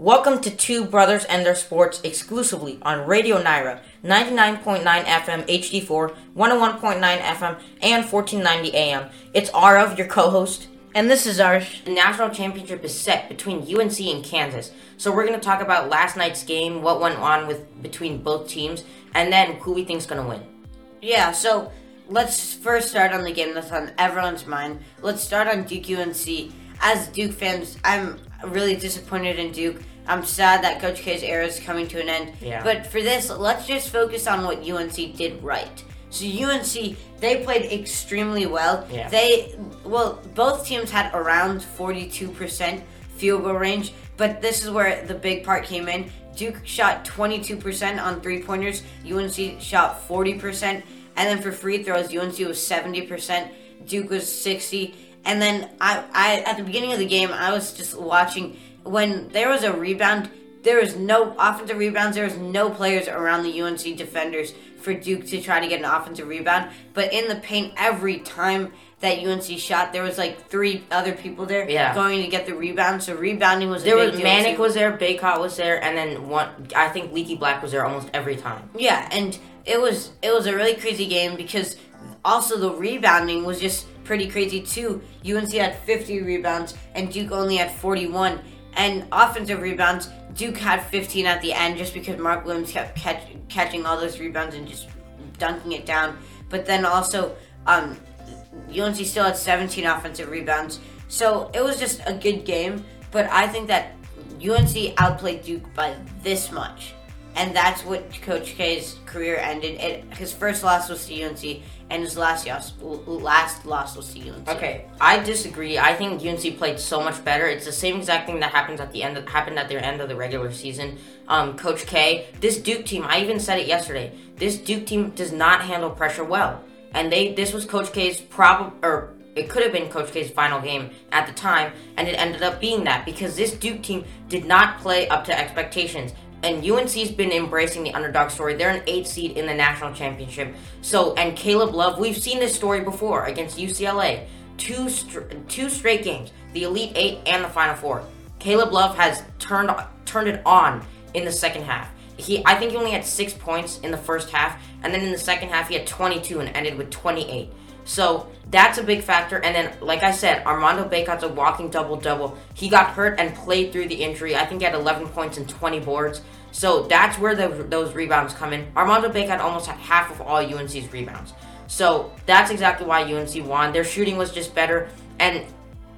Welcome to Two Brothers and Their Sports exclusively on Radio Nyra, 99.9 FM HD4, 101.9 FM, and 1490 AM. It's Aarav, your co-host. And this is our The national championship is set between UNC and Kansas. So we're going to talk about last night's game, what went on with between both teams, and then who we think's going to win. Yeah, so let's first start on the game that's on everyone's mind. Let's start on Duke UNC. As Duke fans, I'm really disappointed in Duke. I'm sad that Coach K's era is coming to an end. Yeah. But for this, let's just focus on what UNC did right. So UNC, they played extremely well. Yeah. They well, both teams had around 42% field goal range, but this is where the big part came in. Duke shot 22% on three pointers. UNC shot 40%, and then for free throws, UNC was 70%. Duke was 60. And then I, I at the beginning of the game, I was just watching when there was a rebound. There was no offensive rebounds. There was no players around the UNC defenders for Duke to try to get an offensive rebound. But in the paint, every time that UNC shot, there was like three other people there Yeah. going to get the rebound. So rebounding was a There big was deal Manek was there, Bacot was there, and then one. I think Leaky Black was there almost every time. Yeah, and it was it was a really crazy game because also the rebounding was just pretty crazy too. UNC had 50 rebounds and Duke only had 41. And offensive rebounds, Duke had 15 at the end just because Mark Williams kept catch, catching all those rebounds and just dunking it down. But then also, um, UNC still had 17 offensive rebounds. So it was just a good game. But I think that UNC outplayed Duke by this much. And that's what Coach K's career ended. It, his first loss was to UNC, and his last loss, last loss was to UNC. Okay, I disagree. I think UNC played so much better. It's the same exact thing that happens at the end. Of, happened at the end of the regular season. Um, Coach K, this Duke team. I even said it yesterday. This Duke team does not handle pressure well, and they. This was Coach K's problem, or it could have been Coach K's final game at the time, and it ended up being that because this Duke team did not play up to expectations. And UNC's been embracing the underdog story. They're an eight seed in the national championship. So, and Caleb Love, we've seen this story before against UCLA. Two two straight games, the Elite Eight and the Final Four. Caleb Love has turned turned it on in the second half. He, I think he only had six points in the first half, and then in the second half he had 22 and ended with 28. So that's a big factor. And then, like I said, Armando Bacot's a walking double double. He got hurt and played through the injury. I think he had 11 points and 20 boards. So that's where the, those rebounds come in. Armando Bacot almost had half of all UNC's rebounds. So that's exactly why UNC won. Their shooting was just better. And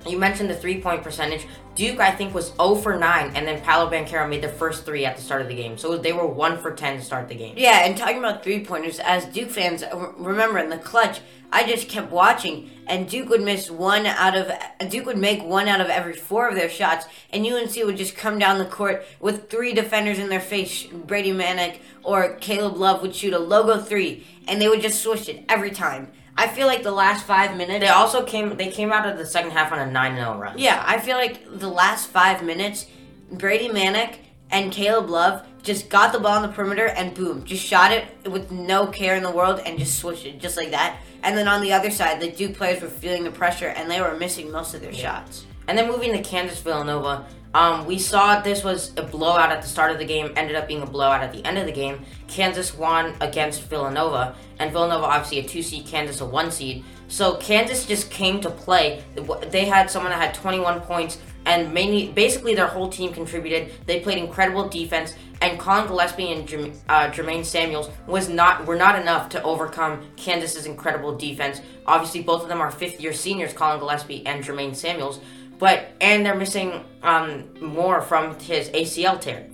you mentioned the three point percentage. Duke, I think, was 0 for 9, and then Paolo Banchero made the first three at the start of the game. So they were 1 for 10 to start the game. Yeah, and talking about three pointers, as Duke fans uh, remember in the clutch, I just kept watching, and Duke would miss one out of Duke would make one out of every four of their shots, and UNC would just come down the court with three defenders in their face. Brady Manek or Caleb Love would shoot a logo three, and they would just swish it every time. I feel like the last five minutes. They also came they came out of the second half on a 9 0 run. Yeah, I feel like the last five minutes, Brady Manek and Caleb Love just got the ball on the perimeter and boom, just shot it with no care in the world and just switched it just like that. And then on the other side, the Duke players were feeling the pressure and they were missing most of their shots. And then moving to Kansas Villanova, um, we saw this was a blowout at the start of the game, ended up being a blowout at the end of the game. Kansas won against Villanova, and Villanova obviously a two seed, Kansas a one seed. So Kansas just came to play. They had someone that had 21 points, and mainly, basically, their whole team contributed. They played incredible defense, and Colin Gillespie and uh, Jermaine Samuels was not were not enough to overcome Kansas's incredible defense. Obviously, both of them are fifth year seniors, Colin Gillespie and Jermaine Samuels but and they're missing um, Moore from his ACL tear.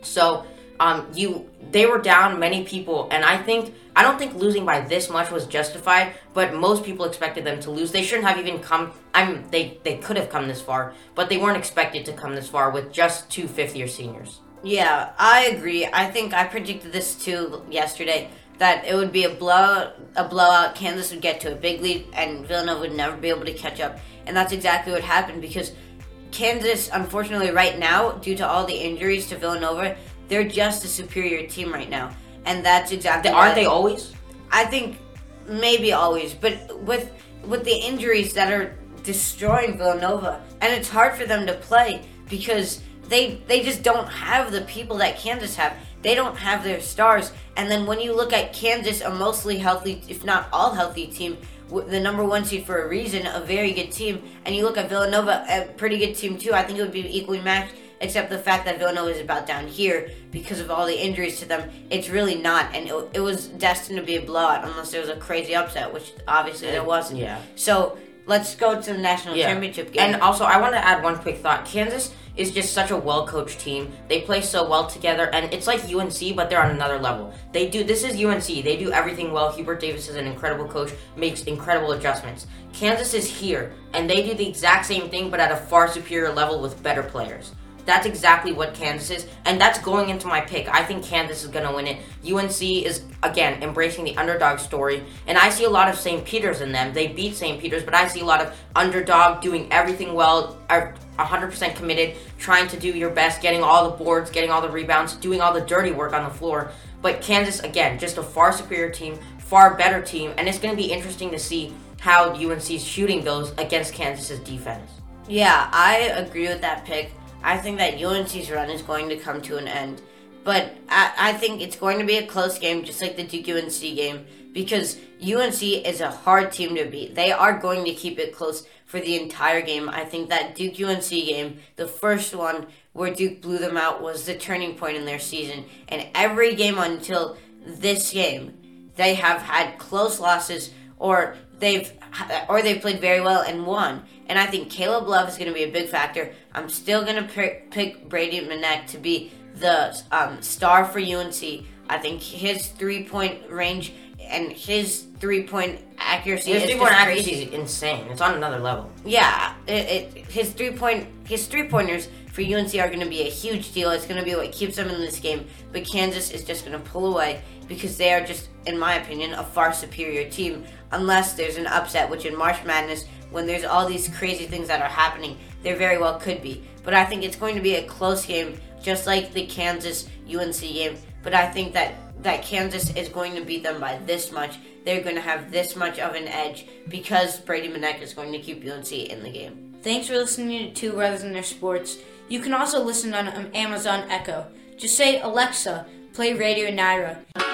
So um, you they were down many people, and I think I don't think losing by this much was justified. But most people expected them to lose. They shouldn't have even come. I mean, they they could have come this far, but they weren't expected to come this far with just two fifth year seniors. Yeah, I agree. I think I predicted this too yesterday that it would be a blowout. A blowout. Kansas would get to a big lead, and Villanova would never be able to catch up. And that's exactly what happened because Kansas, unfortunately, right now, due to all the injuries to Villanova, they're just a superior team right now, and that's exactly. Aren't they always? I think maybe always, but with with the injuries that are destroying Villanova, and it's hard for them to play because they they just don't have the people that Kansas have. They don't have their stars. And then when you look at Kansas, a mostly healthy, if not all healthy team, the number one seed for a reason, a very good team. And you look at Villanova, a pretty good team too. I think it would be equally matched, except the fact that Villanova is about down here because of all the injuries to them. It's really not, and it, it was destined to be a blowout unless there was a crazy upset, which obviously there wasn't. Yeah. So let's go to the national Yeah. championship game. And also, I want to add one quick thought. Kansas is just such a well coached team. They play so well together, and it's like UNC, but they're on another level. They do this is UNC. They do everything well. Hubert Davis is an incredible coach, makes incredible adjustments. Kansas is here, and they do the exact same thing, but at a far superior level with better players. That's exactly what Kansas is, and that's going into my pick. I think Kansas is going to win it. UNC is, again, embracing the underdog story, and I see a lot of St. Peter's in them. They beat St. Peter's, but I see a lot of underdog doing everything well, are 100% committed, trying to do your best, getting all the boards, getting all the rebounds, doing all the dirty work on the floor. But Kansas, again, just a far superior team, far better team, and it's going to be interesting to see how UNC's shooting goes against Kansas's defense. Yeah, I agree with that pick. I think that UNC's run is going to come to an end. But I, I think it's going to be a close game, just like the Duke UNC game, because UNC is a hard team to beat. They are going to keep it close for the entire game. I think that Duke UNC game, the first one where Duke blew them out, was the turning point in their season. And every game until this game, they have had close losses or they've or they've played very well and won. And I think Caleb Love is going to be a big factor. I'm still going to pick, pick Brady Manek to be the um, star for UNC. I think his three point range and his three point accuracy His is three point crazy. accuracy is insane. It's on another level. Yeah, it, it, his three point his three pointers for UNC are going to be a huge deal. It's going to be what keeps them in this game. But Kansas is just going to pull away because they are just, in my opinion, a far superior team. Unless there's an upset, which in March Madness, when there's all these crazy things that are happening, there very well could be. But I think it's going to be a close game, just like the Kansas UNC game. But I think that that Kansas is going to beat them by this much. They're going to have this much of an edge because Brady Manek is going to keep UNC in the game. Thanks for listening to Two Brothers in Their Sports. You can also listen on Amazon Echo. Just say, Alexa, play Radio Nyra.